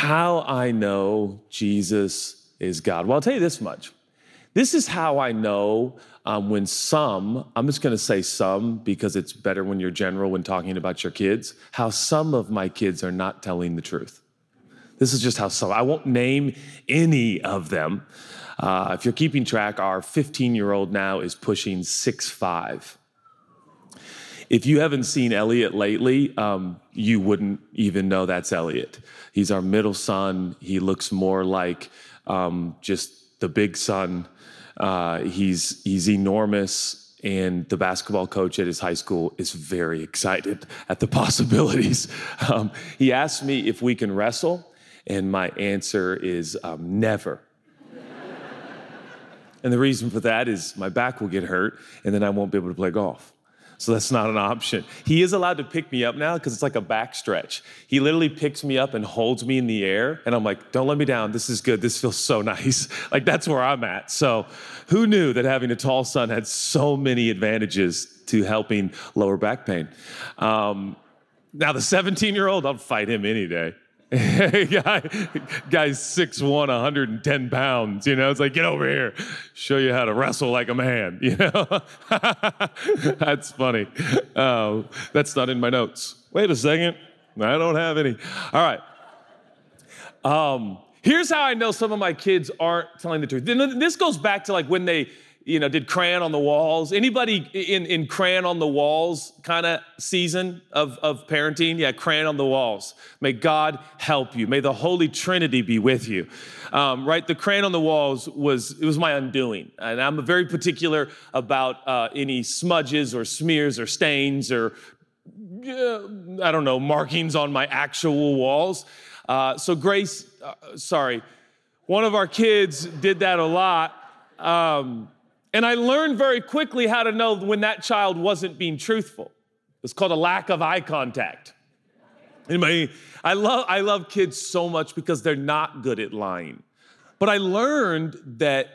how I know Jesus is God. Well, I'll tell you this much. This is how I know um, when some, I'm just gonna say some because it's better when you're general when talking about your kids, how some of my kids are not telling the truth. This is just how some, I won't name any of them. Uh, if you're keeping track, our 15 year old now is pushing six five. If you haven't seen Elliot lately, um, you wouldn't even know that's Elliot. He's our middle son. He looks more like um, just the big son. Uh, he's he's enormous, and the basketball coach at his high school is very excited at the possibilities. Um, he asked me if we can wrestle, and my answer is um, never. and the reason for that is my back will get hurt, and then I won't be able to play golf. So that's not an option. He is allowed to pick me up now because it's like a back stretch. He literally picks me up and holds me in the air. And I'm like, don't let me down. This is good. This feels so nice. like that's where I'm at. So who knew that having a tall son had so many advantages to helping lower back pain? Um, now, the 17 year old, I'll fight him any day. guy, guy's 6'1, 110 pounds, you know, it's like, get over here, show you how to wrestle like a man, you know? that's funny. Uh, that's not in my notes. Wait a second, I don't have any. All right. Um, here's how I know some of my kids aren't telling the truth. This goes back to like when they, you know, did crayon on the walls. Anybody in, in crayon on the walls kind of season of, of parenting? Yeah, crayon on the walls. May God help you. May the Holy Trinity be with you. Um, right? The crayon on the walls was, it was my undoing. And I'm very particular about uh, any smudges or smears or stains or, uh, I don't know, markings on my actual walls. Uh, so Grace, uh, sorry, one of our kids did that a lot. Um, and I learned very quickly how to know when that child wasn't being truthful. It's called a lack of eye contact. Anybody? I love, I love kids so much because they're not good at lying. But I learned that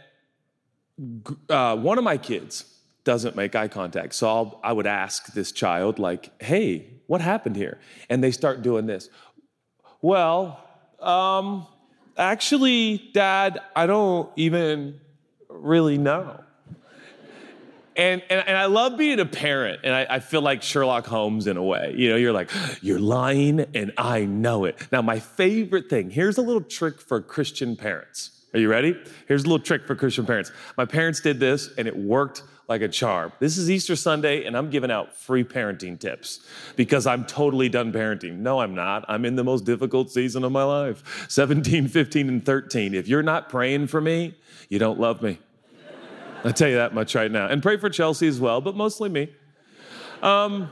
uh, one of my kids doesn't make eye contact. So I'll, I would ask this child, like, hey, what happened here? And they start doing this. Well, um, actually, Dad, I don't even really know. And, and, and, I love being a parent, and I, I, feel like Sherlock Holmes in a way. You know, you're like, you're lying, and I know it. Now, my favorite thing here's a little trick for Christian parents. Are you ready? Here's a little trick for Christian parents. My parents did this, and it worked like a charm. This is Easter Sunday, and I'm giving out free parenting tips because I'm totally done parenting. No, I'm not. I'm in the most difficult season of my life 17, 15, and 13. If you're not praying for me, you don't love me. I'll tell you that much right now. And pray for Chelsea as well, but mostly me. Um,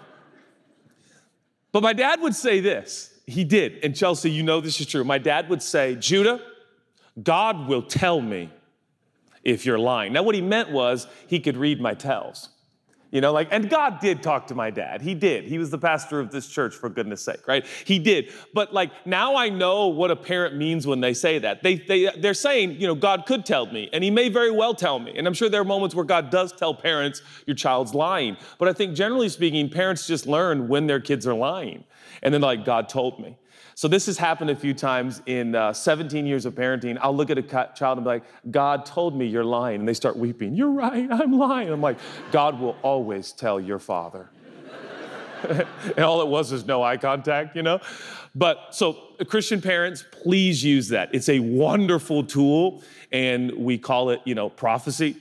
but my dad would say this. He did. And Chelsea, you know this is true. My dad would say, Judah, God will tell me if you're lying. Now, what he meant was he could read my tells. You know, like, and God did talk to my dad. He did. He was the pastor of this church, for goodness sake, right? He did. But like, now I know what a parent means when they say that. They, they, they're saying, you know, God could tell me, and He may very well tell me. And I'm sure there are moments where God does tell parents, your child's lying. But I think generally speaking, parents just learn when their kids are lying. And then, like, God told me. So this has happened a few times in uh, 17 years of parenting. I'll look at a child and be like, God told me you're lying. And they start weeping. You're right, I'm lying. I'm like, God will always tell your father. and all it was is no eye contact, you know? But so, Christian parents, please use that. It's a wonderful tool, and we call it, you know, prophecy.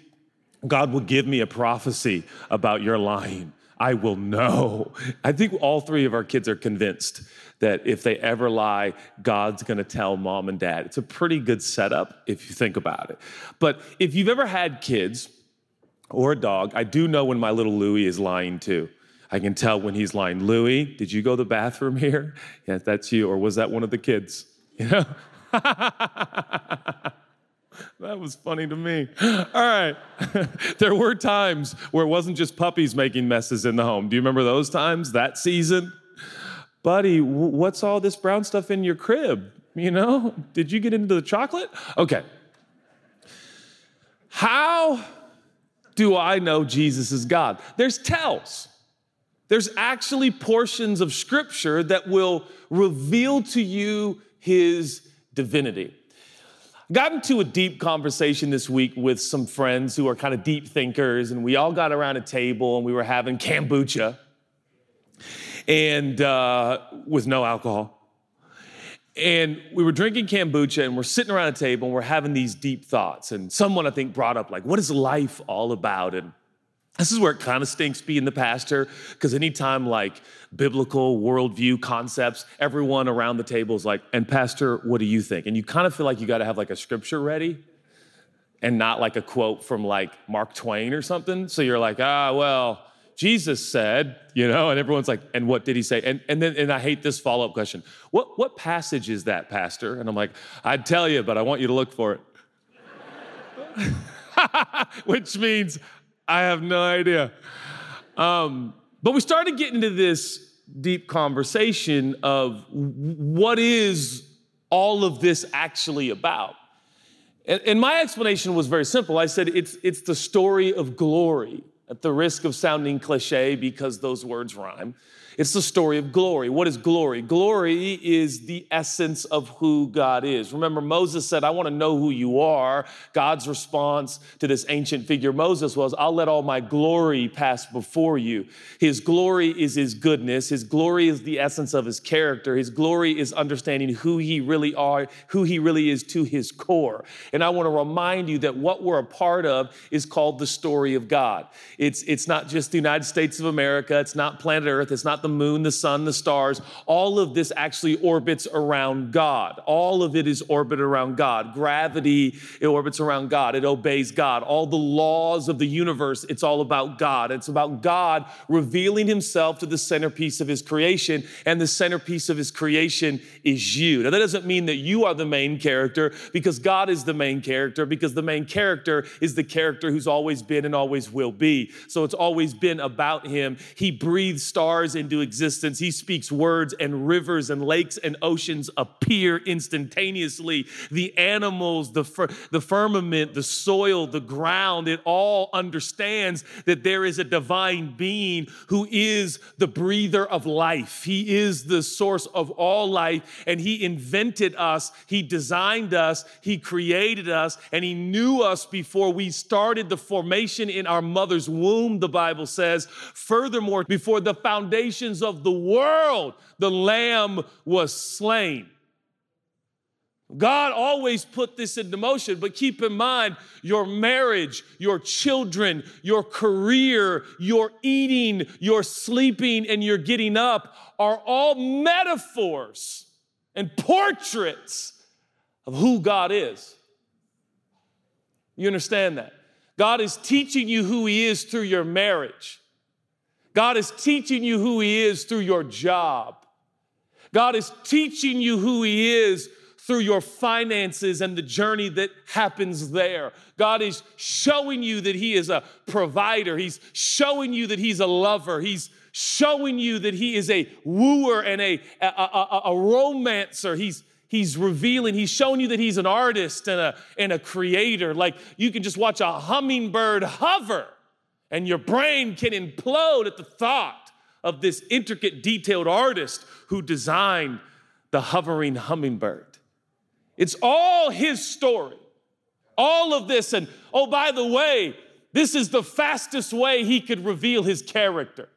God will give me a prophecy about your lying. I will know. I think all three of our kids are convinced that if they ever lie, God's gonna tell mom and dad. It's a pretty good setup if you think about it. But if you've ever had kids or a dog, I do know when my little Louie is lying too. I can tell when he's lying. Louie, did you go to the bathroom here? Yeah, that's you. Or was that one of the kids? You know? that was funny to me. All right. there were times where it wasn't just puppies making messes in the home. Do you remember those times, that season? Buddy, what's all this brown stuff in your crib? You know, did you get into the chocolate? Okay. How do I know Jesus is God? There's tells. There's actually portions of scripture that will reveal to you his divinity. I got into a deep conversation this week with some friends who are kind of deep thinkers, and we all got around a table and we were having kombucha and uh, with no alcohol. And we were drinking kombucha and we're sitting around a table and we're having these deep thoughts. And someone, I think, brought up, like, what is life all about? And this is where it kind of stinks being the pastor, because anytime like biblical worldview concepts, everyone around the table is like, and pastor, what do you think? And you kind of feel like you got to have like a scripture ready and not like a quote from like Mark Twain or something. So you're like, ah, well, Jesus said, you know, and everyone's like, and what did he say? And, and then, and I hate this follow up question. What, what passage is that, pastor? And I'm like, I'd tell you, but I want you to look for it. Which means I have no idea. Um, but we started getting into this deep conversation of what is all of this actually about? And, and my explanation was very simple. I said it's, it's the story of glory, at the risk of sounding cliche because those words rhyme. It's the story of glory. What is glory? Glory is the essence of who God is. Remember, Moses said, I want to know who you are. God's response to this ancient figure, Moses, was, I'll let all my glory pass before you. His glory is his goodness. His glory is the essence of his character. His glory is understanding who he really are, who he really is to his core. And I want to remind you that what we're a part of is called the story of God. It's, it's not just the United States of America. It's not planet Earth. It's not the moon, the sun, the stars, all of this actually orbits around God. All of it is orbited around God. Gravity, it orbits around God. It obeys God. All the laws of the universe, it's all about God. It's about God revealing himself to the centerpiece of his creation, and the centerpiece of his creation is you. Now, that doesn't mean that you are the main character because God is the main character, because the main character is the character who's always been and always will be. So it's always been about him. He breathes stars into into existence. He speaks words, and rivers and lakes and oceans appear instantaneously. The animals, the, fir- the firmament, the soil, the ground, it all understands that there is a divine being who is the breather of life. He is the source of all life, and He invented us, He designed us, He created us, and He knew us before we started the formation in our mother's womb, the Bible says. Furthermore, before the foundation foundations of the world, the Lamb was slain. God always put this into motion, but keep in mind your marriage, your children, your career, your eating, your sleeping, and your getting up are all metaphors and portraits of who God is. You understand that? God is teaching you who He is through your marriage. God is teaching you who He is through your job. God is teaching you who He is through your finances and the journey that happens there. God is showing you that He is a provider. He's showing you that He's a lover. He's showing you that He is a wooer and a, a, a, a romancer. He's He's revealing, he's showing you that he's an artist and a, and a creator. Like you can just watch a hummingbird hover and your brain can implode at the thought of this intricate, detailed artist who designed the hovering hummingbird. It's all his story. All of this, and oh, by the way, this is the fastest way he could reveal his character.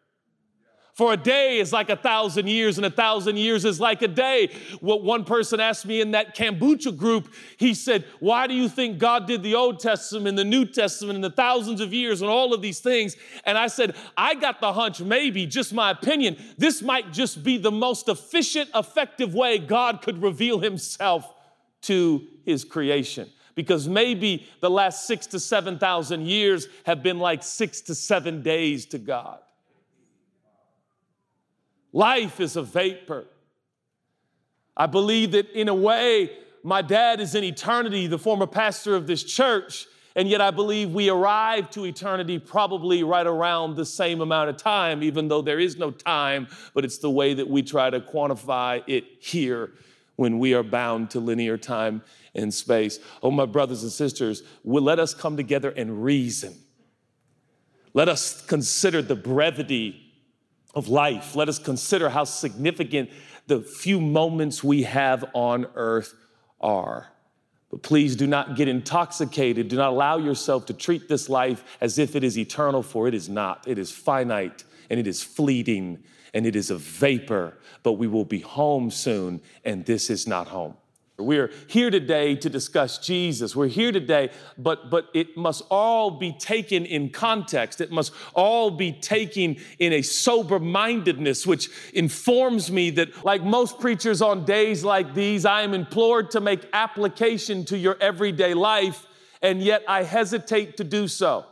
For a day is like a thousand years, and a thousand years is like a day. What one person asked me in that kombucha group, he said, Why do you think God did the Old Testament and the New Testament and the thousands of years and all of these things? And I said, I got the hunch, maybe, just my opinion, this might just be the most efficient, effective way God could reveal himself to his creation because maybe the last six to 7,000 years have been like six to seven days to God. Life is a vapor. I believe that in a way, my dad is in eternity, the former pastor of this church, and yet I believe we arrive to eternity probably right around the same amount of time, even though there is no time, but it's the way that we try to quantify it here when we are bound to linear time and space. Oh, my brothers and sisters, let us come together and reason. Let us consider the brevity of life, let us consider how significant the few moments we have on earth are. But please do not get intoxicated. Do not allow yourself to treat this life as if it is eternal, for it is not. It is finite and it is fleeting and it is a vapor, but we will be home soon, and this is not home. We're here today to discuss Jesus. We're here today, but, but it must all be taken in context. It must all be taken in a sober mindedness, which informs me that, like most preachers on days like these, I am implored to make application to your everyday life, and yet I hesitate to do so.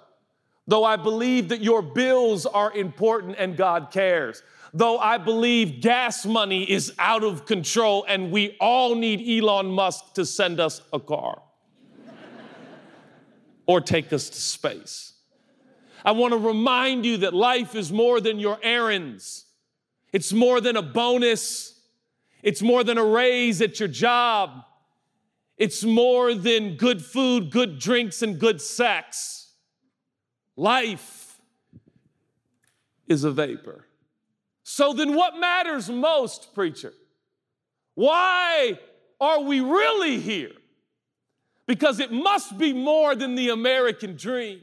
Though I believe that your bills are important and God cares though I believe gas money is out of control and we all need Elon Musk to send us a car or take us to space. I want to remind you that life is more than your errands. It's more than a bonus. It's more than a raise at your job. It's more than good food, good drinks, and good sex. Life is a vapor. So then, what matters most, preacher? Why are we really here? Because it must be more than the American dream.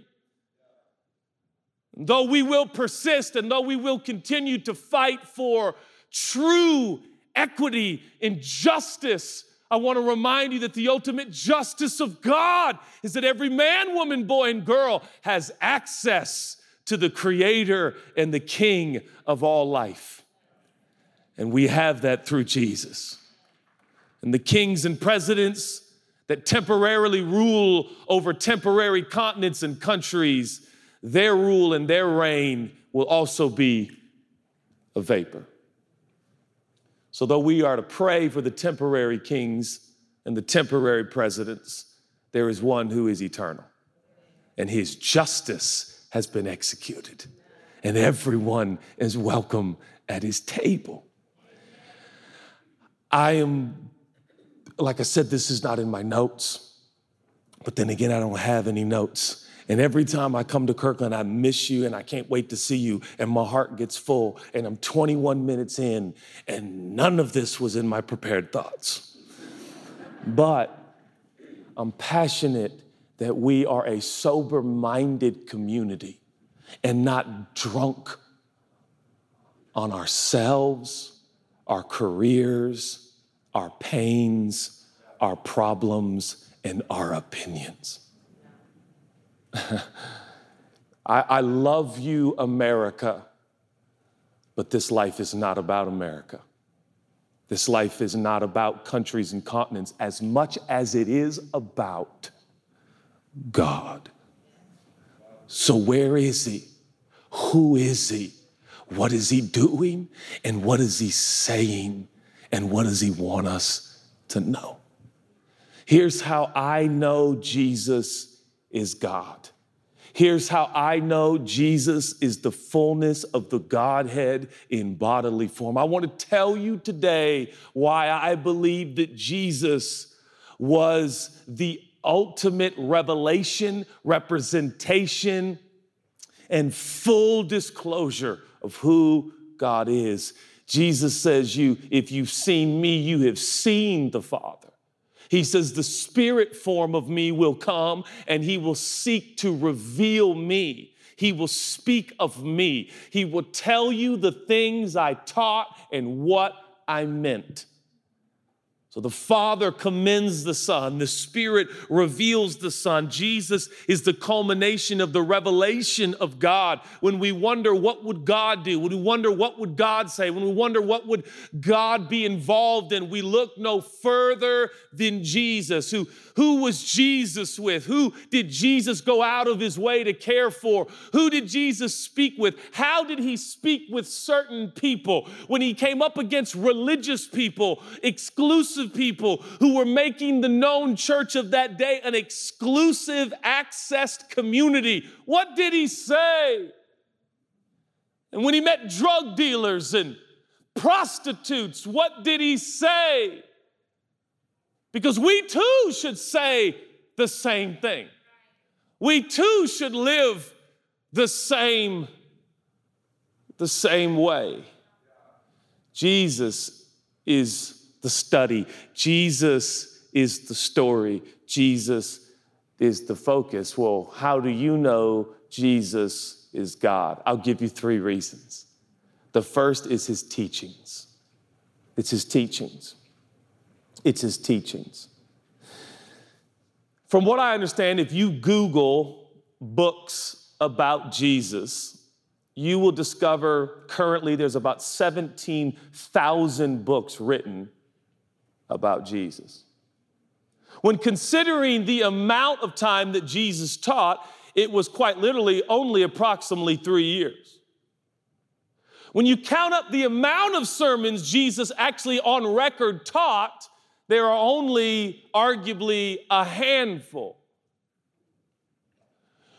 Though we will persist and though we will continue to fight for true equity and justice, I want to remind you that the ultimate justice of God is that every man, woman, boy, and girl has access to the creator and the king of all life. And we have that through Jesus. And the kings and presidents that temporarily rule over temporary continents and countries, their rule and their reign will also be a vapor. So, though we are to pray for the temporary kings and the temporary presidents, there is one who is eternal, and his justice has been executed, and everyone is welcome at his table. I am, like I said, this is not in my notes, but then again, I don't have any notes. And every time I come to Kirkland, I miss you and I can't wait to see you. And my heart gets full. And I'm 21 minutes in, and none of this was in my prepared thoughts. But I'm passionate that we are a sober minded community and not drunk on ourselves, our careers, our pains, our problems, and our opinions. I, I, love you, America, but this life is not about America. This life is not about countries and continents as much as it is about God. So, where is He? Who is He? What is He doing? And what is He saying? And what does He want us to know? Here's how I know Jesus is God. Here's how I know Jesus is the fullness of the Godhead in bodily form. I want to tell you today why I believe that Jesus was the ultimate revelation, representation, and full disclosure of who God is. Jesus says, You, if you've seen me, you have seen the Father. He says, The spirit form of me will come and he will seek to reveal me. He will speak of me. He will tell you the things I taught and what I meant. So the Father commends the Son, the Spirit reveals the Son. Jesus is the culmination of the revelation of God. When we wonder what would God do, when we wonder what would God say, when we wonder what would God be involved in, we look no further than Jesus. Who, who was Jesus with? Who did Jesus go out of his way to care for? Who did Jesus speak with? How did he speak with certain people? When he came up against religious people, exclusive exclusive people who were making the known church of that day an exclusive, accessed community. What did he say? And when he met drug dealers and prostitutes, what did he say? Because we too should say the same thing. We too should live the same the same way. Jesus is the study. Jesus is the story, Jesus is the focus. Well, how do you know Jesus is God? I'll give you three reasons. The first is his teachings. It's his teachings. It's his teachings. From what I understand, if you Google books about Jesus, you will discover currently there's about 17,000 books written about Jesus. When considering the amount of time that Jesus taught, it was quite literally only approximately three years. When you count up the amount of sermons Jesus actually on record taught, there are only arguably a handful.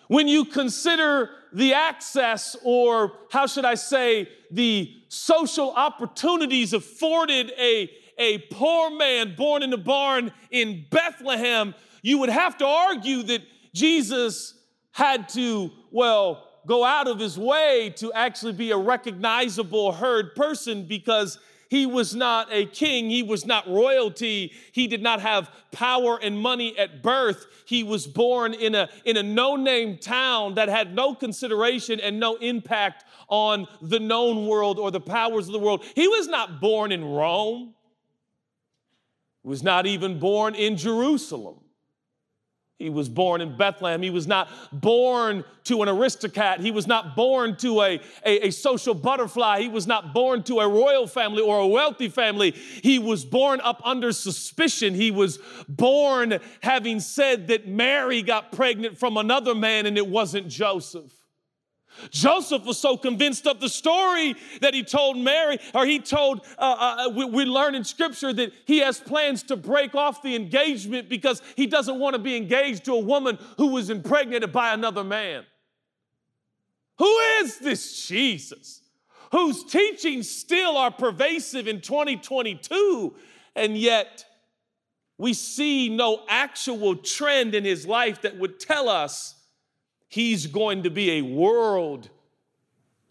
When you consider the access, or how should I say, the social opportunities afforded a, a poor man born in a barn in Bethlehem, you would have to argue that Jesus had to, well, go out of his way to actually be a recognizable heard person because he was not a king. He was not royalty. He did not have power and money at birth. He was born in a, in a no name town that had no consideration and no impact on the known world or the powers of the world. He was not born in Rome, was not even born in Jerusalem. He was born in Bethlehem. He was not born to an aristocrat. He was not born to a, a, a, social butterfly. He was not born to a royal family or a wealthy family. He was born up under suspicion. He was born having said that Mary got pregnant from another man and it wasn't Joseph. Joseph was so convinced of the story that he told Mary, or he told, uh, uh, we, we learn in scripture that he has plans to break off the engagement because he doesn't want to be engaged to a woman who was impregnated by another man. Who is this Jesus whose teachings still are pervasive in 2022 and yet we see no actual trend in his life that would tell us He's going to be a world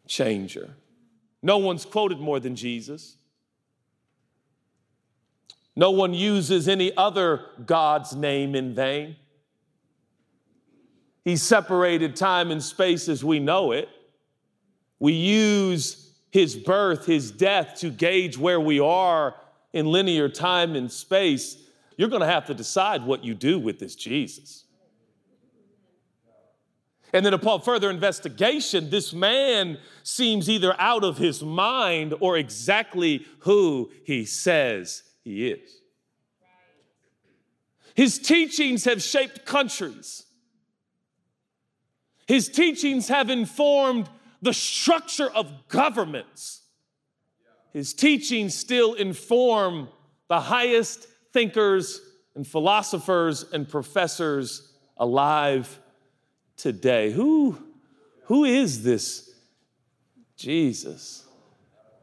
changer. No one's quoted more than Jesus. No one uses any other God's name in vain. He separated time and space as we know it. We use his birth, his death to gauge where we are in linear time and space. You're going to have to decide what you do with this Jesus. And then upon further investigation, this man seems either out of his mind or exactly who he says he is. His teachings have shaped countries. His teachings have informed the structure of governments. His teachings still inform the highest thinkers and philosophers and professors alive today. Who, who is this Jesus?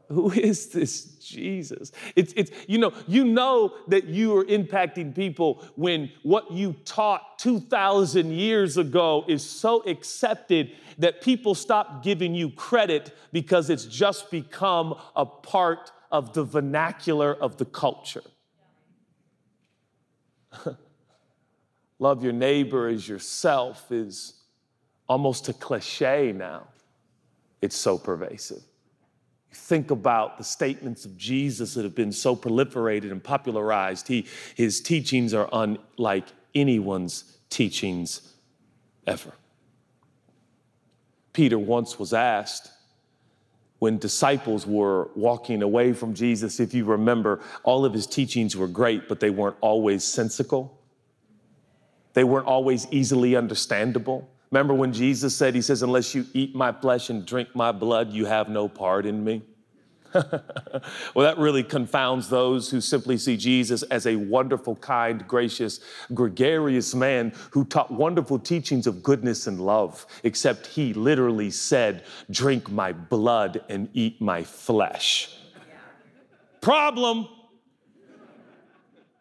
Who is this Jesus? It's, it's, you know, you know that you are impacting people when what you taught 2,000 years ago is so accepted that people stop giving you credit because it's just become a part of the vernacular of the culture. Love your neighbor as yourself is almost a cliche now. It's so pervasive. Think about the statements of Jesus that have been so proliferated and popularized. He, his teachings are unlike anyone's teachings ever. Peter once was asked when disciples were walking away from Jesus, if you remember, all of his teachings were great, but they weren't always sensical. They weren't always easily understandable. Remember when Jesus said, He says, Unless you eat my flesh and drink my blood, you have no part in me? well, that really confounds those who simply see Jesus as a wonderful, kind, gracious, gregarious man who taught wonderful teachings of goodness and love, except he literally said, Drink my blood and eat my flesh. Problem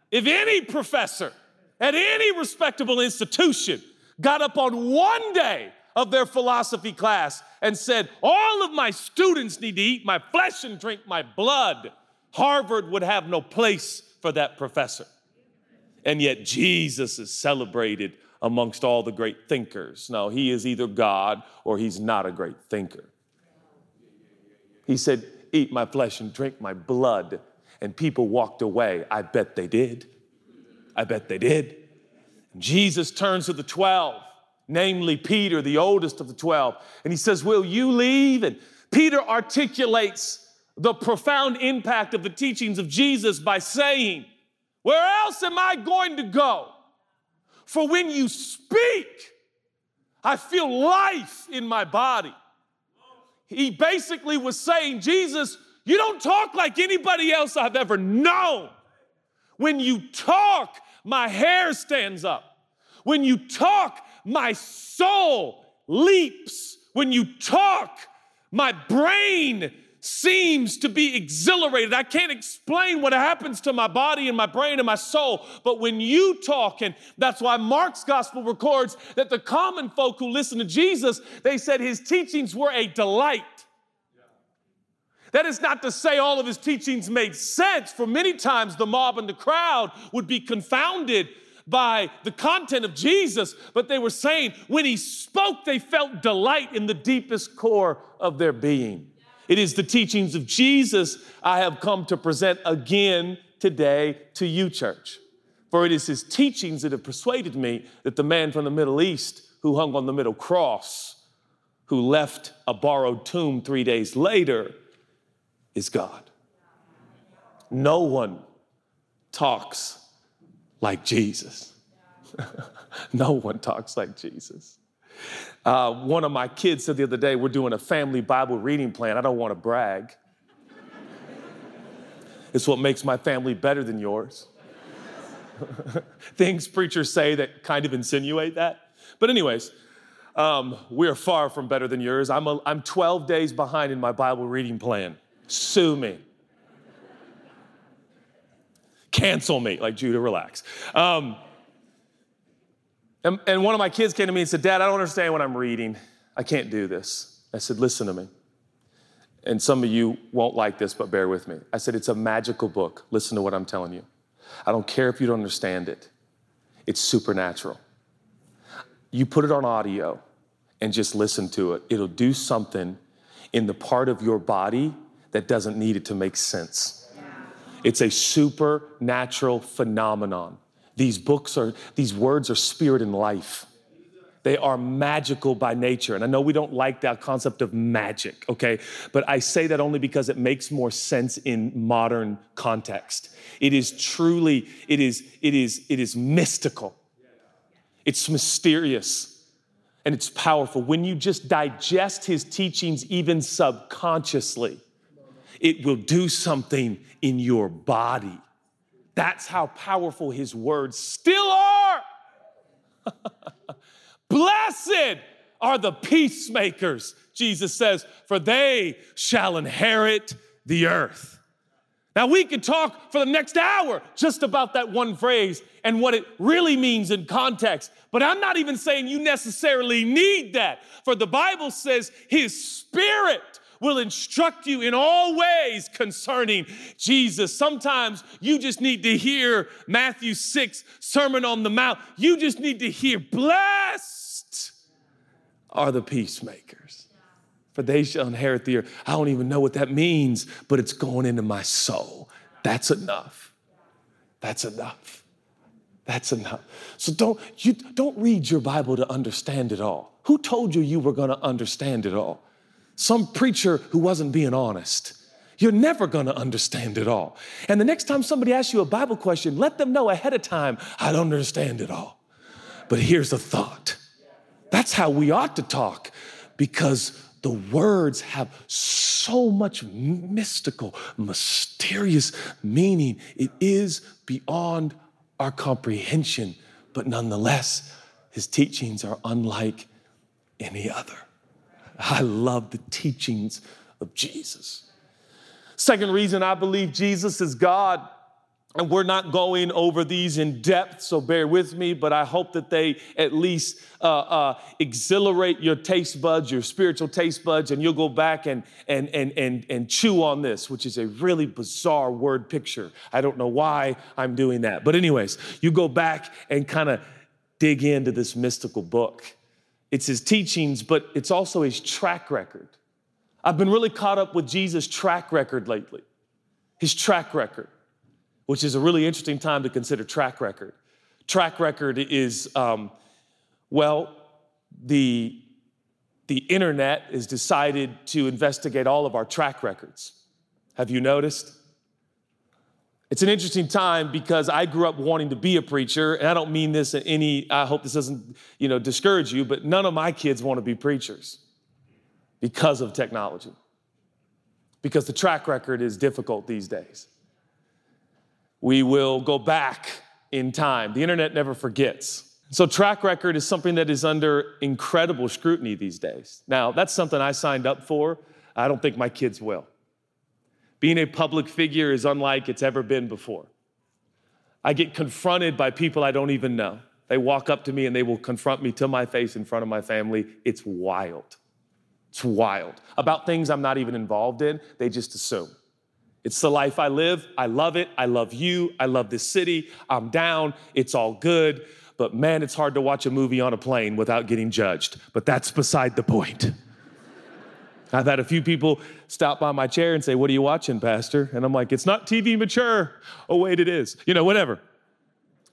if any professor at any respectable institution got up on one day of their philosophy class and said, All of my students need to eat my flesh and drink my blood, Harvard would have no place for that professor. And yet Jesus is celebrated amongst all the great thinkers. No, he is either God or he's not a great thinker. He said, Eat my flesh and drink my blood. And people walked away. I bet they did. I bet they did. Jesus turns to the 12, namely Peter, the oldest of the 12, and he says, Will you leave? And Peter articulates the profound impact of the teachings of Jesus by saying, Where else am I going to go? For when you speak, I feel life in my body. He basically was saying, Jesus, you don't talk like anybody else I've ever known. When you talk, my hair stands up. When you talk, my soul leaps. When you talk, my brain seems to be exhilarated. I can't explain what happens to my body and my brain and my soul, but when you talk, and that's why Mark's gospel records that the common folk who listened to Jesus, they said his teachings were a delight. That is not to say all of his teachings made sense, for many times the mob and the crowd would be confounded by the content of Jesus, but they were saying when he spoke, they felt delight in the deepest core of their being. It is the teachings of Jesus I have come to present again today to you, church. For it is his teachings that have persuaded me that the man from the Middle East who hung on the middle cross, who left a borrowed tomb three days later, is God. No one talks like Jesus. no one talks like Jesus. Uh, one of my kids said the other day, we're doing a family Bible reading plan. I don't want to brag. it's what makes my family better than yours. Things preachers say that kind of insinuate that. But, anyways, um, we're far from better than yours. I'm, a, I'm 12 days behind in my Bible reading plan. Sue me cancel me. Like, Judah, relax. Um, and, and one of my kids came to me and said, Dad, I don't understand what I'm reading. I can't do this. I said, Listen to me. And some of you won't like this, but bear with me. I said, It's a magical book. Listen to what I'm telling you. I don't care if you don't understand it, it's supernatural. You put it on audio and just listen to it, it'll do something in the part of your body that doesn't need it to make sense. It's a supernatural phenomenon. These books are, these words are spirit and life. They are magical by nature. And I know we don't like that concept of magic, okay? But I say that only because it makes more sense in modern context. It is truly, it is, it is, it is mystical. It's mysterious and it's powerful. When you just digest his teachings, even subconsciously, it will do something in your body. That's how powerful his words still are. Blessed are the peacemakers, Jesus says, for they shall inherit the earth. Now, we could talk for the next hour just about that one phrase and what it really means in context, but I'm not even saying you necessarily need that, for the Bible says His Spirit will instruct you in all ways concerning Jesus. Sometimes you just need to hear Matthew 6, Sermon on the Mount. You just need to hear, Blessed are the peacemakers, for they shall inherit the earth. I don't even know what that means, but it's going into my soul. That's enough. That's enough. That's enough. So don't you don't read your Bible to understand it all. Who told you you were going to understand it all? Some preacher who wasn't being honest. You're never gonna understand it all. And the next time somebody asks you a Bible question, let them know ahead of time, I don't understand it all. But here's a thought. That's how we ought to talk because the words have so much mystical, mysterious meaning. It is beyond our comprehension, but nonetheless, his teachings are unlike any other. I love the teachings of Jesus. Second reason I believe Jesus is God and we're not going over these in depth, so bear with me, but I hope that they at least uh, uh, exhilarate your taste buds, your spiritual taste buds, and you'll go back and, and, and, and, and chew on this, which is a really bizarre word picture. I don't know why I'm doing that. But, anyways, you go back and kind of dig into this mystical book. It's his teachings, but it's also his track record. I've been really caught up with Jesus' track record lately, his track record which is a really interesting time to consider track record. Track record is, um, well, the, the internet has decided to investigate all of our track records. Have you noticed? It's an interesting time because I grew up wanting to be a preacher, and I don't mean this in any, I hope this doesn't, you know, discourage you, but none of my kids want to be preachers because of technology. Because the track record is difficult these days we will go back in time. The internet never forgets. So, track record is something that is under incredible scrutiny these days. Now, that's something I signed up for. I don't think my kids will. Being a public figure is unlike it's ever been before. I get confronted by people I don't even know. They walk up to me and they will confront me to my face in front of my family. It's wild. It's wild. About things I'm not even involved in, they just assume. It's the life I live. I love it. I love you. I love this city. I'm down. It's all good. But man, it's hard to watch a movie on a plane without getting judged. But that's beside the point. I've had a few people stop by my chair and say, What are you watching, Pastor? And I'm like, It's not TV mature. Oh, wait, it is. You know, whatever.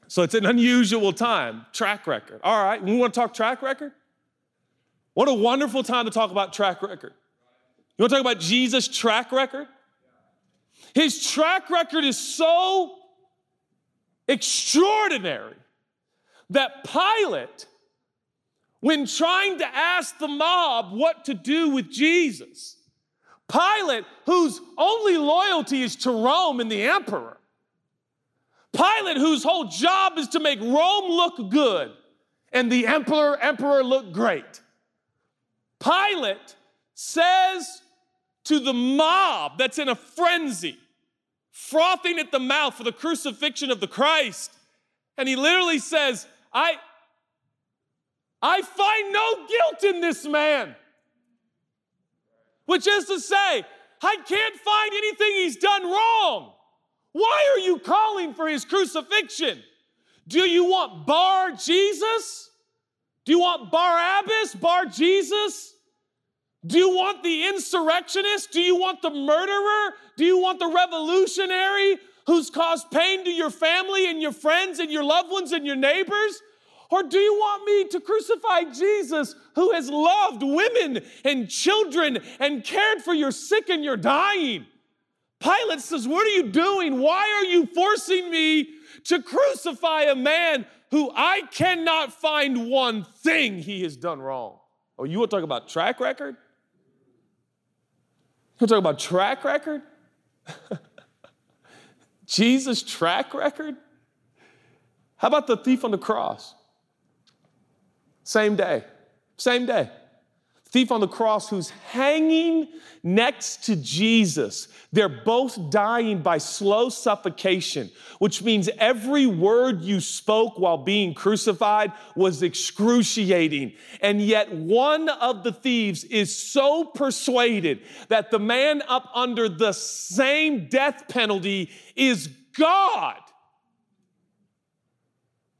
So it's an unusual time. Track record. All right, we want to talk track record? What a wonderful time to talk about track record. You want to talk about Jesus' track record? His track record is so extraordinary that Pilate, when trying to ask the mob what to do with Jesus, Pilate, whose only loyalty is to Rome and the emperor, Pilate, whose whole job is to make Rome look good and the emperor, emperor look great. Pilate says to the mob that's in a frenzy, frothing at the mouth for the crucifixion of the Christ. And he literally says, I, I find no guilt in this man. Which is to say, I can't find anything he's done wrong. Why are you calling for his crucifixion? Do you want Bar Jesus? Do you want Barabbas, Bar Jesus? Do you want the insurrectionist? Do you want the murderer? Do you want the revolutionary who's caused pain to your family and your friends and your loved ones and your neighbors? Or do you want me to crucify Jesus who has loved women and children and cared for your sick and your dying? Pilate says, What are you doing? Why are you forcing me to crucify a man who I cannot find one thing he has done wrong? Oh, you want to talk about track record? You want to talk about track record? Jesus' track record? How about the thief on the cross? Same day, same day thief on the cross who's hanging next to Jesus. They're both dying by slow suffocation, which means every word you spoke while being crucified was excruciating. And yet, one of the thieves is so persuaded that the man up under the same death penalty is God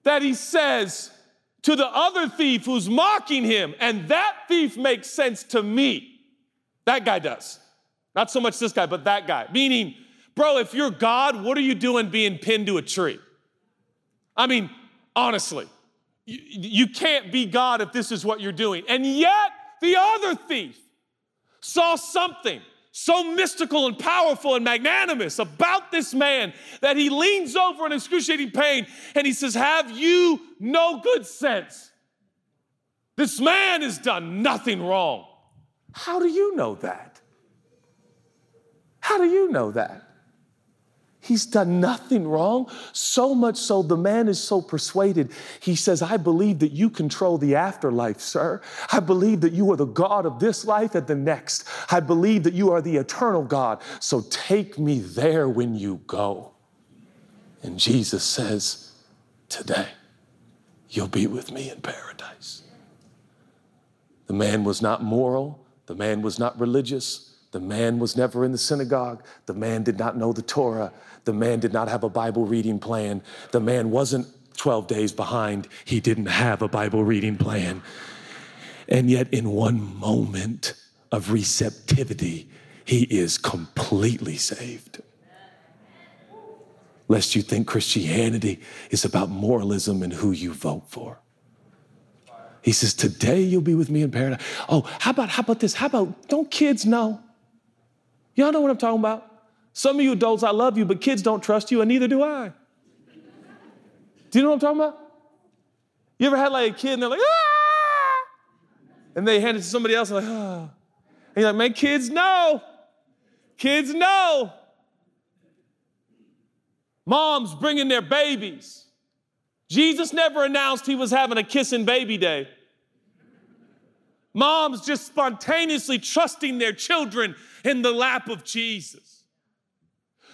that he says, to the other thief who's mocking him. And that thief makes sense to me. That guy does. Not so much this guy, but that guy. Meaning, bro, if you're God, what are you doing being pinned to a tree? I mean, honestly, you, you can't be God if this is what you're doing. And yet, the other thief saw something so mystical and powerful and magnanimous about this man that he leans over in excruciating pain and he says, Have you no good sense? This man has done nothing wrong. How do you know that? How do you know that? He's done nothing wrong. So much so, the man is so persuaded. He says, I believe that you control the afterlife, sir. I believe that you are the God of this life and the next. I believe that you are the eternal God. So take me there when you go. And Jesus says, Today, you'll be with me in paradise. The man was not moral, the man was not religious, the man was never in the synagogue, the man did not know the Torah, the man did not have a Bible reading plan, the man wasn't 12 days behind, he didn't have a Bible reading plan. And yet, in one moment of receptivity, he is completely saved. Lest you think Christianity is about moralism and who you vote for. He says, Today you'll be with me in paradise. Oh, how about, how about this? How about, don't kids know? Y'all know what I'm talking about? Some of you adults, I love you, but kids don't trust you, and neither do I. Do you know what I'm talking about? You ever had like a kid and they're like, ah! And they hand it to somebody else and like, ah. And you're like, man, kids know. Kids know. Moms bringing their babies. Jesus never announced he was having a kissing baby day. Moms just spontaneously trusting their children in the lap of Jesus.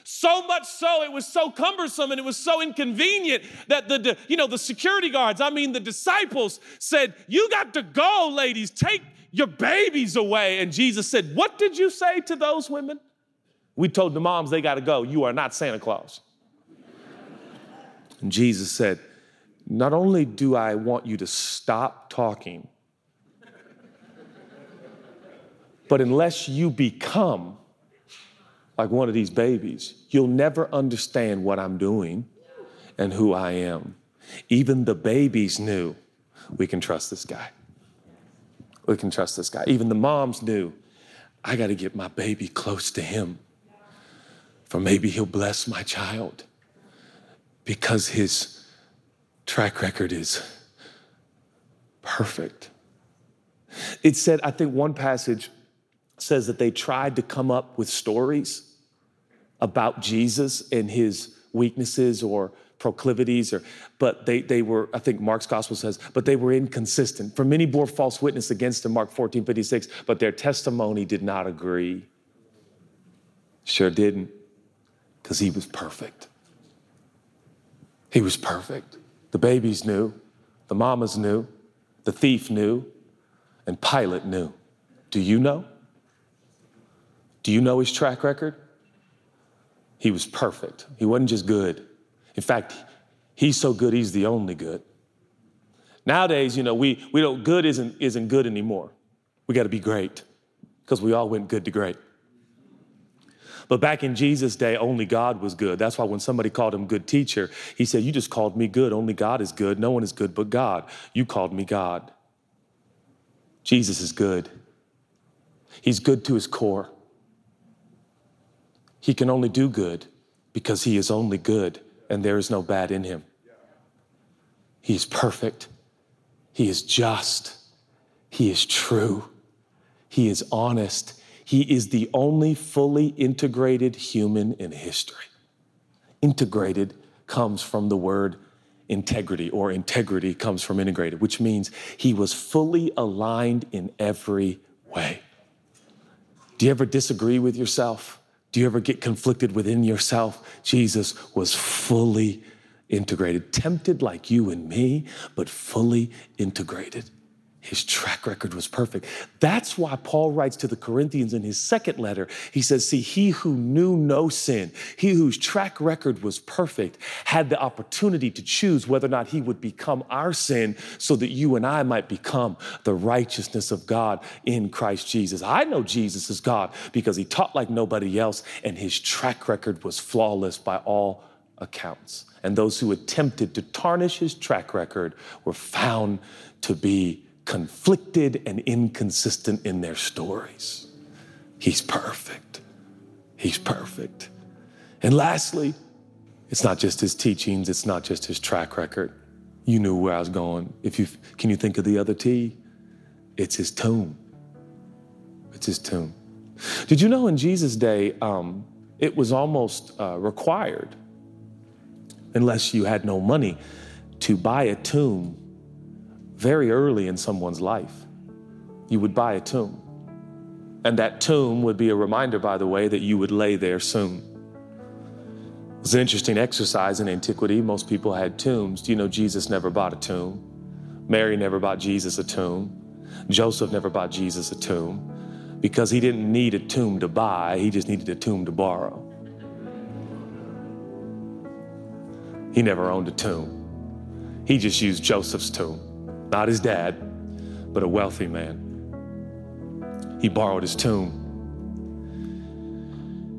So much so, it was so cumbersome and it was so inconvenient that the, you know, the security guards, I mean, the disciples said, You got to go, ladies, take your babies away. And Jesus said, What did you say to those women? We told the moms they got to go. You are not Santa Claus. And Jesus said, Not only do I want you to stop talking, but unless you become like one of these babies, you'll never understand what I'm doing and who I am. Even the babies knew we can trust this guy. We can trust this guy. Even the moms knew I got to get my baby close to him for maybe he'll bless my child because his track record is perfect. It said, I think one passage says that they tried to come up with stories about Jesus and his weaknesses or proclivities or but they they were i think mark's gospel says but they were inconsistent for many bore false witness against him mark 14 56 but their testimony did not agree sure didn't because he was perfect. He was perfect. The babies knew, the mamas knew, the thief knew, and Pilate knew. Do you know? Do you know his track record? He was perfect. He wasn't just good. In fact, he's so good, he's the only good. Nowadays, you know, we, we don't, good isn't, isn't good anymore. We got to be great because we all went good to great. But back in Jesus' day, only God was good. That's why when somebody called him good teacher, he said, You just called me good. Only God is good. No one is good but God. You called me God. Jesus is good. He's good to his core. He can only do good because he is only good and there is no bad in him. He is perfect. He is just. He is true. He is honest. He is the only fully integrated human in history. Integrated comes from the word integrity, or integrity comes from integrated, which means he was fully aligned in every way. Do you ever disagree with yourself? Do you ever get conflicted within yourself? Jesus was fully integrated, tempted like you and me, but fully integrated. His track record was perfect. That's why Paul writes to the Corinthians in his second letter. He says, See, he who knew no sin, he whose track record was perfect, had the opportunity to choose whether or not he would become our sin so that you and I might become the righteousness of God in Christ Jesus. I know Jesus is God because he taught like nobody else, and his track record was flawless by all accounts. And those who attempted to tarnish his track record were found to be conflicted and inconsistent in their stories. He's perfect. He's perfect. And lastly, it's not just his teachings, it's not just his track record. You knew where I was going. If you can you think of the other T? It's his tomb. It's his tomb. Did you know in Jesus' day, um, it was almost uh, required, unless you had no money, to buy a tomb very early in someone's life, you would buy a tomb. And that tomb would be a reminder, by the way, that you would lay there soon. It's an interesting exercise in antiquity. Most people had tombs. Do you know Jesus never bought a tomb? Mary never bought Jesus a tomb. Joseph never bought Jesus a tomb because he didn't need a tomb to buy, he just needed a tomb to borrow. He never owned a tomb. He just used Joseph's tomb, not his dad, but a wealthy man. He borrowed his tomb.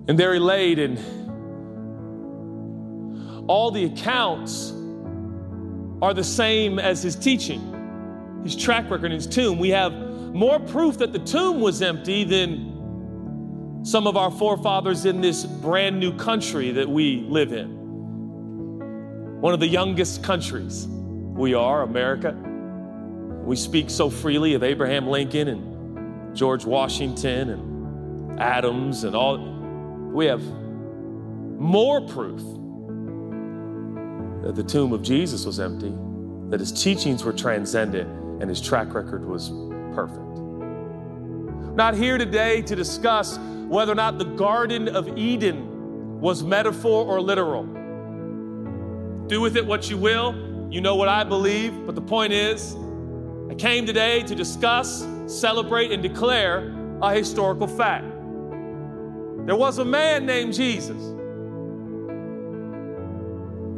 And there he laid, and all the accounts are the same as his teaching, his track record in his tomb. We have more proof that the tomb was empty than some of our forefathers in this brand new country that we live in. One of the youngest countries we are, America. We speak so freely of Abraham Lincoln and George Washington and Adams and all. We have more proof that the tomb of Jesus was empty, that his teachings were transcendent, and his track record was perfect. Not here today to discuss whether or not the Garden of Eden was metaphor or literal. Do with it what you will. You know what I believe, but the point is, I came today to discuss, celebrate, and declare a historical fact. There was a man named Jesus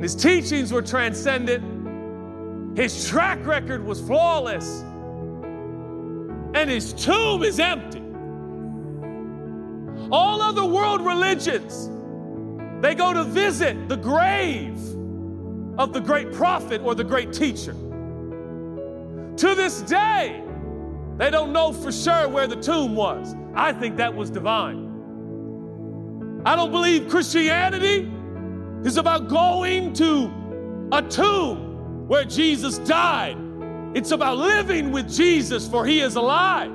and his teachings were transcendent. His track record was flawless. And his tomb is empty. All other world religions, they go to visit the grave of the great prophet or the great teacher. To this day, they don't know for sure where the tomb was. I think that was divine. I don't believe Christianity is about going to a tomb where Jesus died. It's about living with Jesus, for he is alive.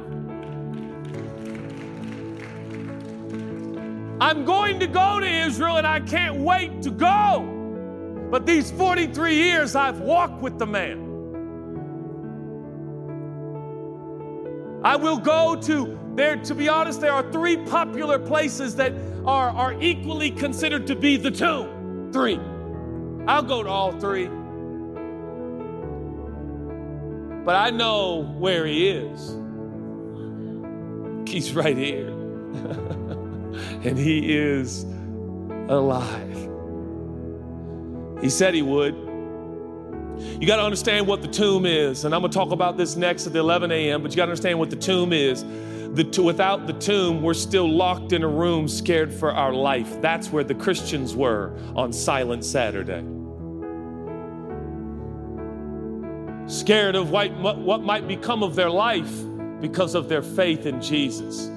I'm going to go to Israel and I can't wait to go. But these 43 years I've walked with the man. I will go to there, to be honest, there are three popular places that are, are equally considered to be the tomb. Three. I'll go to all three. But I know where he is. He's right here. and he is alive. He said he would. You got to understand what the tomb is. And I'm going to talk about this next at the 11 a.m., but you got to understand what the tomb is. The, without the tomb, we're still locked in a room, scared for our life. That's where the Christians were on Silent Saturday. Scared of what, what might become of their life because of their faith in Jesus.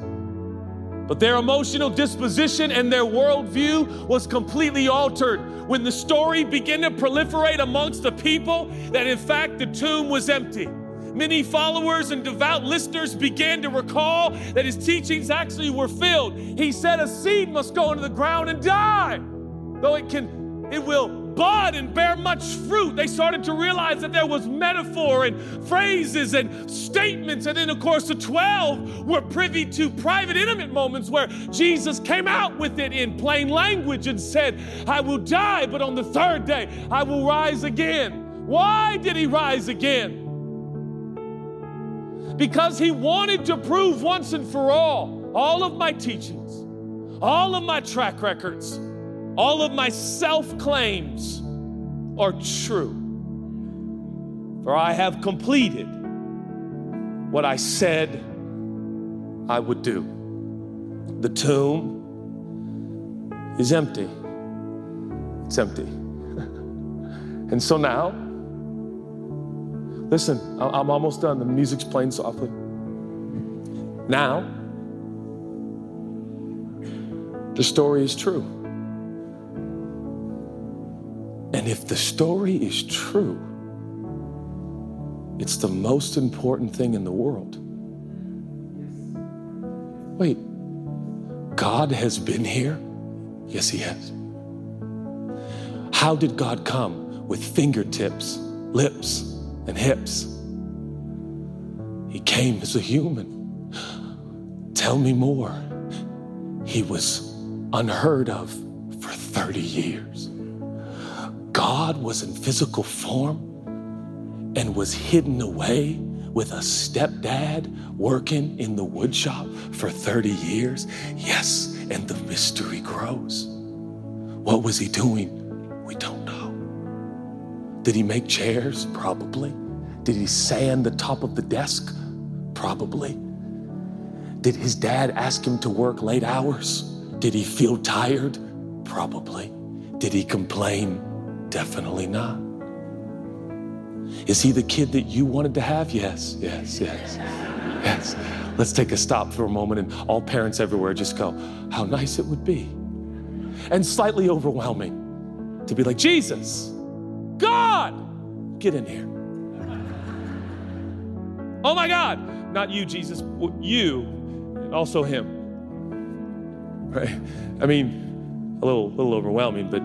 But their emotional disposition and their worldview was completely altered when the story began to proliferate amongst the people that in fact the tomb was empty. Many followers and devout listeners began to recall that his teachings actually were filled. He said a seed must go into the ground and die, though it can, it will bud and bear much fruit. They started to realize that there was metaphor and phrases and statements. And then, of course, the 12 were privy to private, intimate moments where Jesus came out with it in plain language and said, I will die, but on the third day I will rise again. Why did he rise again? because he wanted to prove once and for all all of my teachings, all of my track records, all of my self claims are true. For I have completed what I said I would do. The tomb is empty. It's empty. and so now, Listen, I'm almost done. The music's playing softly. Now, the story is true. And if the story is true, it's the most important thing in the world. Wait, God has been here? Yes, He has. How did God come? With fingertips, lips, and hips. He came as a human. Tell me more. He was unheard of for 30 years. God was in physical form and was hidden away with a stepdad working in the woodshop for 30 years. Yes, and the mystery grows. What was he doing? We don't know. Did he make chairs? Probably. Did he sand the top of the desk? Probably. Did his dad ask him to work late hours? Did he feel tired? Probably. Did he complain? Definitely not. Is he the kid that you wanted to have? Yes, yes, yes, yes. Let's take a stop for a moment and all parents everywhere just go, how nice it would be. And slightly overwhelming to be like, Jesus, God, get in here. Oh my God, not you, Jesus, you, and also him. Right? I mean, a little, little overwhelming, but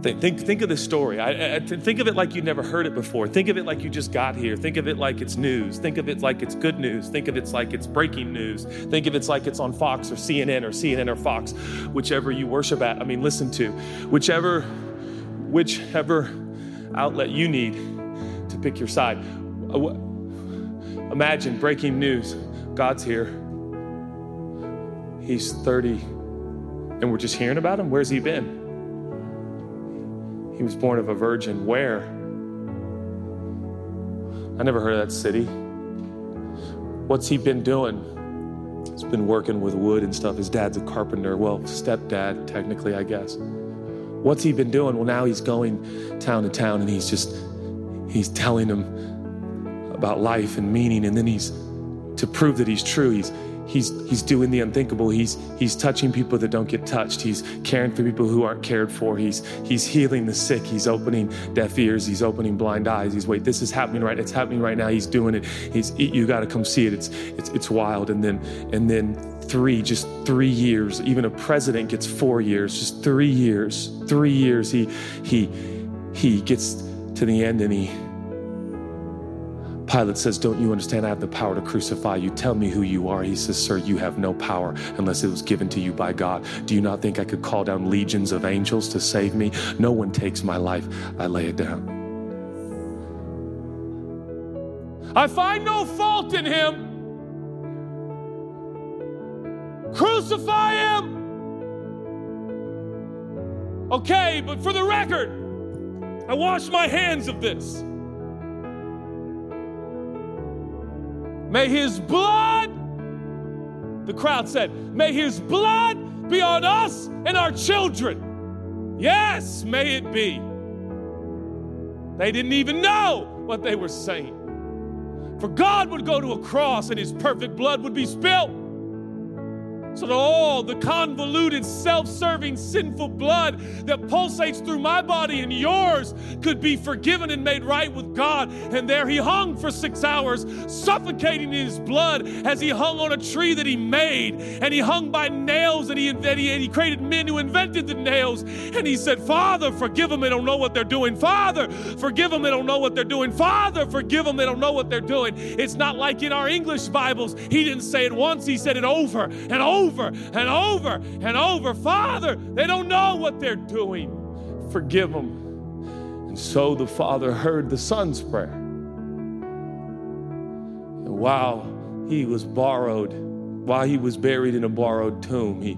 Think, think, of this story. I, I, think of it like you never heard it before. Think of it like you just got here. Think of it like it's news. Think of it like it's good news. Think of it like it's breaking news. Think of it like it's on Fox or CNN or CNN or Fox, whichever you worship at. I mean, listen to, whichever, whichever outlet you need to pick your side. Uh, imagine breaking news. God's here. He's 30, and we're just hearing about him. Where's he been? He was born of a virgin. Where? I never heard of that city. What's he been doing? He's been working with wood and stuff. His dad's a carpenter. Well, stepdad, technically, I guess. What's he been doing? Well, now he's going town to town and he's just, he's telling them about life and meaning. And then he's, to prove that he's true, he's, he's he's doing the unthinkable. He's he's touching people that don't get touched. He's caring for people who aren't cared for. He's he's healing the sick. He's opening deaf ears. He's opening blind eyes. He's wait this is happening right it's happening right now. He's doing it. He's you got to come see it. It's it's it's wild. And then and then three just three years even a president gets four years just three years three years he he he gets to the end and he Pilate says, Don't you understand? I have the power to crucify you. Tell me who you are. He says, Sir, you have no power unless it was given to you by God. Do you not think I could call down legions of angels to save me? No one takes my life, I lay it down. I find no fault in him. Crucify him. Okay, but for the record, I wash my hands of this. May his blood, the crowd said, may his blood be on us and our children. Yes, may it be. They didn't even know what they were saying. For God would go to a cross and his perfect blood would be spilled so that all the convoluted, self serving, sinful blood that pulsates through my body and yours could be forgiven and made right with God. And there he hung for six hours, suffocating in his blood as he hung on a tree that he made. And he hung by nails and he, and he, and he created men who invented the nails. And he said, Father, forgive them, they don't know what they're doing. Father, forgive them, they don't know what they're doing. Father, forgive them, they don't know what they're doing. It's not like in our English Bibles, he didn't say it once, he said it over and over over and over and over. Father, they don't know what they're doing. Forgive them. And so the Father heard the Son's prayer. And while he was borrowed, while he was buried in a borrowed tomb, he,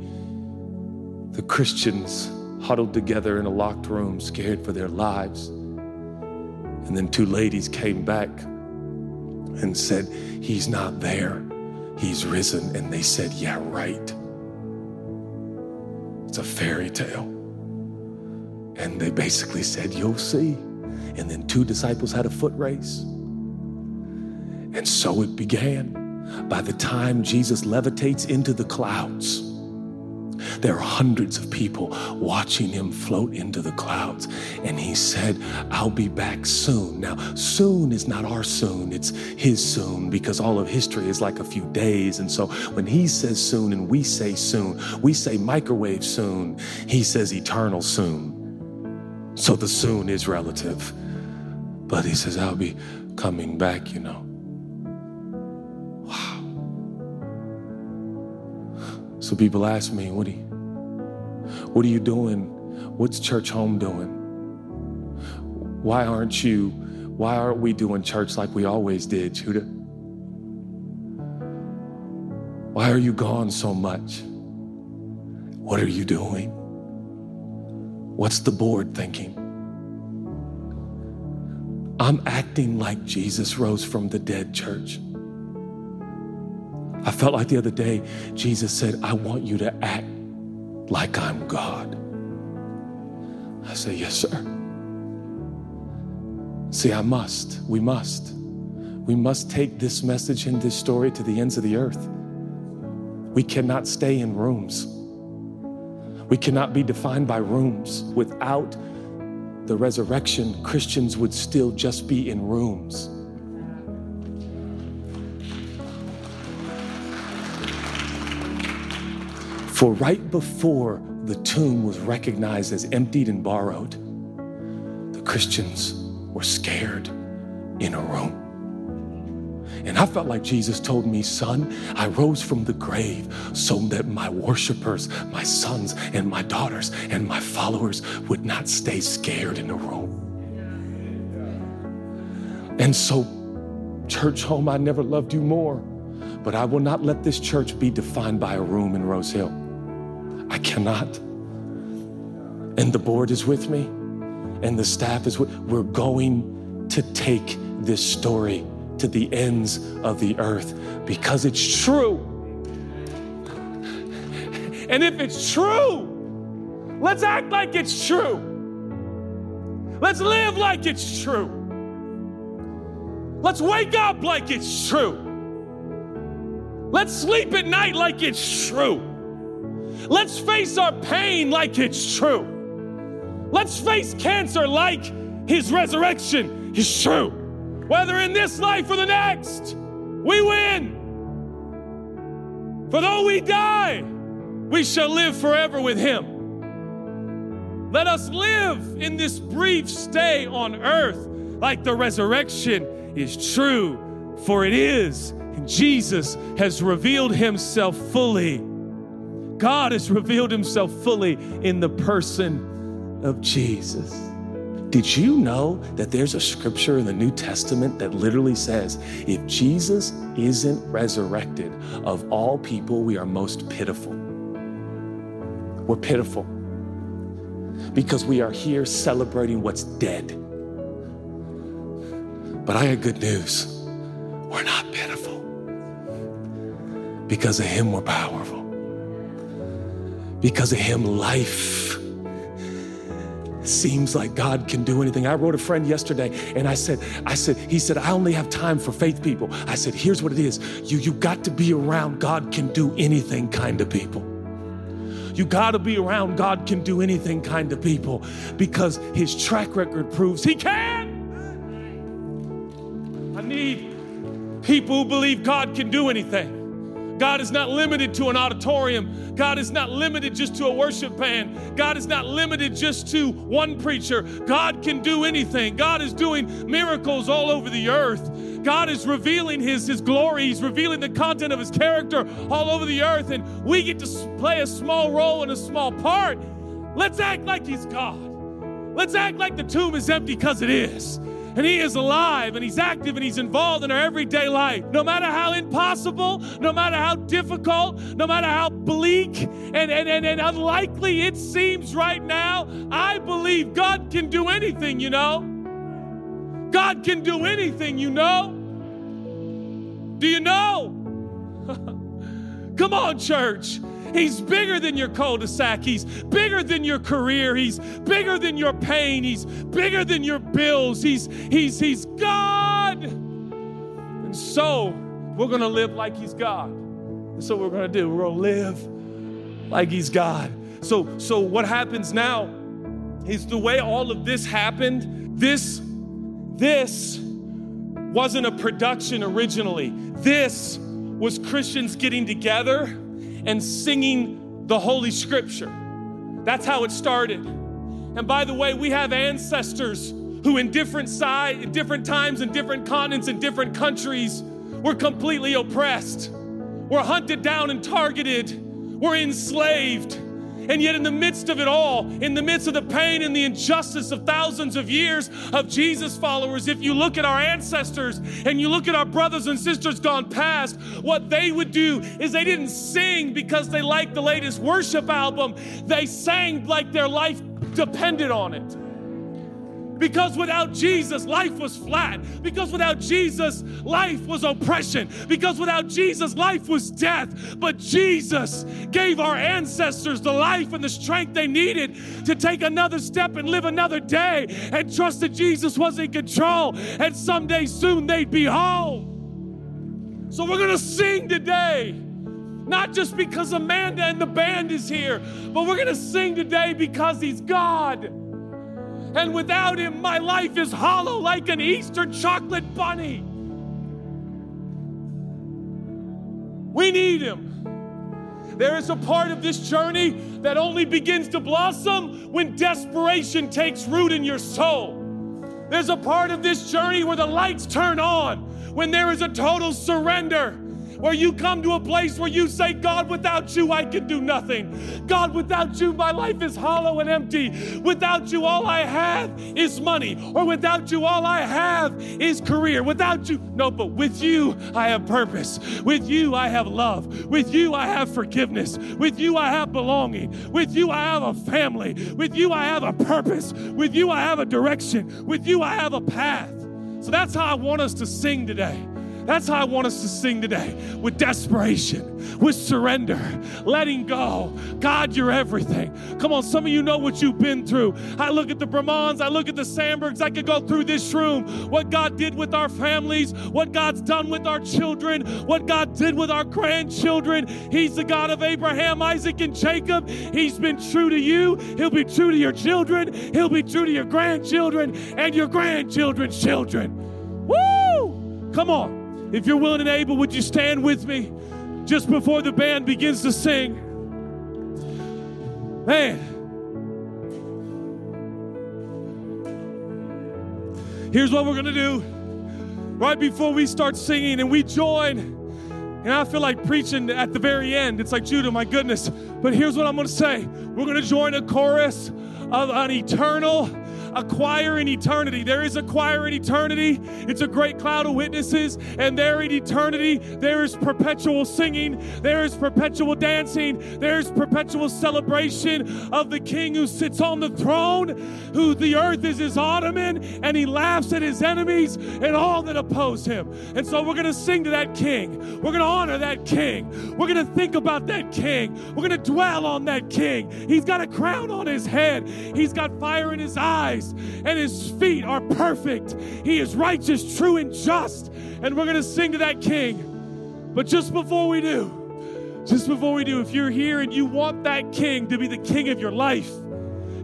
the Christians huddled together in a locked room, scared for their lives. And then two ladies came back and said, He's not there. He's risen. And they said, Yeah, right. It's a fairy tale. And they basically said, You'll see. And then two disciples had a foot race. And so it began. By the time Jesus levitates into the clouds, there are hundreds of people watching him float into the clouds. And he said, I'll be back soon. Now, soon is not our soon, it's his soon because all of history is like a few days. And so when he says soon and we say soon, we say microwave soon, he says eternal soon. So the soon is relative. But he says, I'll be coming back, you know. So people ask me, what are you, what are you doing What's Churchome doing? Why aren't you, why aren't we doing church like we always did, Judah? Why are you gone so much? What are you doing? What's the board thinking? I'm acting like Jesus rose from the dead, church. I felt like the other day, Jesus said, I want you to act like I'm God. I say, Yes, sir. See, I must. We must. We must take this message and this story to the ends of the earth. We cannot stay in rooms. We cannot be defined by rooms. Without the resurrection, Christians would still just be in rooms. For right before the tomb was recognized as emptied and borrowed, the Christians were scared in a room. And I felt like Jesus told me, son, I rose from the grave so that my worshipers, my sons and my daughters and my followers would not stay scared in a room. And so, Churchome, I never loved you more, but I will not let this church be defined by a room in Rose Hill. I cannot. And the board is with me, and the staff is with We're going to take this story to the ends of the earth because it's true. And if it's true, let's act like it's true. Let's live like it's true. Let's wake up like it's true. Let's sleep at night like it's true. Let's face our pain like it's true. Let's face cancer like his resurrection is true. Whether in this life or the next, we win. For though we die, we shall live forever with him. Let us live in this brief stay on earth like the resurrection is true, for it is. Jesus has revealed himself fully God has revealed himself fully in the person of Jesus. Did you know that there's a scripture in the New Testament that literally says, if Jesus isn't resurrected, of all people, we are most pitiful? We're pitiful because we are here celebrating what's dead. But I got good news we're not pitiful. Because of Him, we're powerful. Because of him, life seems like God can do anything. I wrote a friend yesterday and I said, I said, he said, I only have time for faith people. I said, here's what it is. You you got to be around God can do anything kind of people. You got to be around God can do anything kind of people because his track record proves he can. I need people who believe God can do anything. God is not limited to an auditorium. God is not limited just to a worship band. God is not limited just to one preacher. God can do anything. God is doing miracles all over the earth. God is revealing his, his glory. He's revealing the content of his character all over the earth. And we get to play a small role and a small part. Let's act like he's God. Let's act like the tomb is empty because it is and He is alive and He's active and He's involved in our everyday life. No matter how impossible, no matter how difficult, no matter how bleak and, and, and, and unlikely it seems right now, I believe God can do anything, you know. God can do anything, you know. Do you know? Come on, church. He's bigger than your cul de sac. He's bigger than your career. He's bigger than your pain. He's bigger than your bills. He's, he's, he's God. And so we're going to live like He's God. That's what we're going to do. We're going to live like He's God. So, so what happens now is the way all of this happened, this, this wasn't a production originally. This was Christians getting together and singing the Holy Scripture. That's how it started. And by the way, we have ancestors who, in different in different times, in different continents, in different countries, were completely oppressed, were hunted down and targeted, were enslaved. And yet, in the midst of it all, in the midst of the pain and the injustice of thousands of years of Jesus followers, if you look at our ancestors and you look at our brothers and sisters gone past, what they would do is they didn't sing because they liked the latest worship album, they sang like their life depended on it. Because without Jesus, life was flat. Because without Jesus, life was oppression. Because without Jesus, life was death. But Jesus gave our ancestors the life and the strength they needed to take another step and live another day and trust that Jesus was in control. And someday soon they'd be home. So we're going to sing today not just because Amanda and the band is here, but we're gonna sing today because He's God. And without him, my life is hollow like an Easter chocolate bunny. We need him. There is a part of this journey that only begins to blossom when desperation takes root in your soul. There's a part of this journey where the lights turn on, when there is a total surrender where you come to a place where you say, God, without you, I can do nothing. God, without you, my life is hollow and empty. Without you, all I have is money. Or without you, all I have is career. Without you, no, but with you, I have purpose. With you, I have love. With you, I have forgiveness. With you, I have belonging. With you, I have a family. With you, I have a purpose. With you, I have a direction. With you, I have a path. So that's how I want us to sing today. That's how I want us to sing today with desperation, with surrender, letting go. God, you're everything. Come on, some of you know what you've been through. I look at the Brahmans, I look at the Sandbergs, I could go through this room, what God did with our families, what God's done with our children, what God did with our grandchildren. He's the God of Abraham, Isaac, and Jacob. He's been true to you, He'll be true to your children, He'll be true to your grandchildren and your grandchildren's children. Woo! Come on. If you're willing and able, would you stand with me just before the band begins to sing? Man. Here's what we're going to do. Right before we start singing and we join, and I feel like preaching at the very end. It's like, Judah, my goodness. But here's what I'm going to say we're going to join a chorus of an eternal a choir in eternity. There is a choir in eternity. It's a great cloud of witnesses. And there in eternity, there is perpetual singing, there is perpetual dancing, there is perpetual celebration of the King who sits on the throne, who the earth is his ottoman, and he laughs at his enemies and all that oppose him. And so we're going to sing to that King. We're going to honor that King. We're going to think about that King. We're going to dwell on that King. He's got a crown on his head, he's got fire in his eyes and his feet are perfect. He is righteous, true, and just. And we're going to sing to that King. But just before we do, just before we do, if you're here and you want that King to be the King of your life,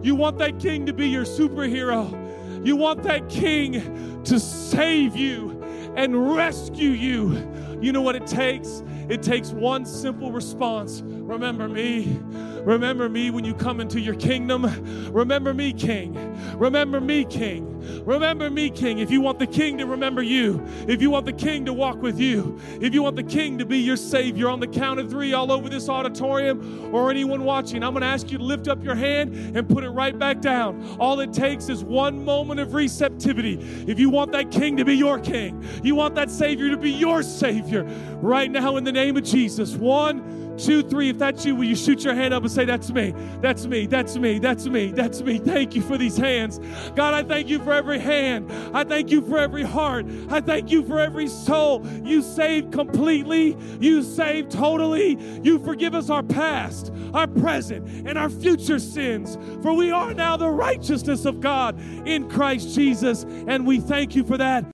you want that King to be your superhero, you want that King to save you and rescue you, you know what it takes? It takes one simple response Remember me. Remember me when you come into your kingdom. Remember me, King. Remember me, King. Remember me, King. If you want the King to remember you, if you want the King to walk with you, if you want the King to be your Savior on the count of three all over this auditorium or anyone watching, I'm going to ask you to lift up your hand and put it right back down. All it takes is one moment of receptivity. If you want that King to be your King, you want that Savior to be your Savior, right now in the name of Jesus. One, two, three. If that's you, will you shoot your hand up and say, That's me, that's me, that's me, that's me, that's me. Thank you for these hands. God, I thank you for every hand. I thank you for every heart. I thank you for every soul. You saved completely, you saved totally. You forgive us our past, our present, and our future sins. For we are now the righteousness of God in Christ Jesus. And we thank you for that.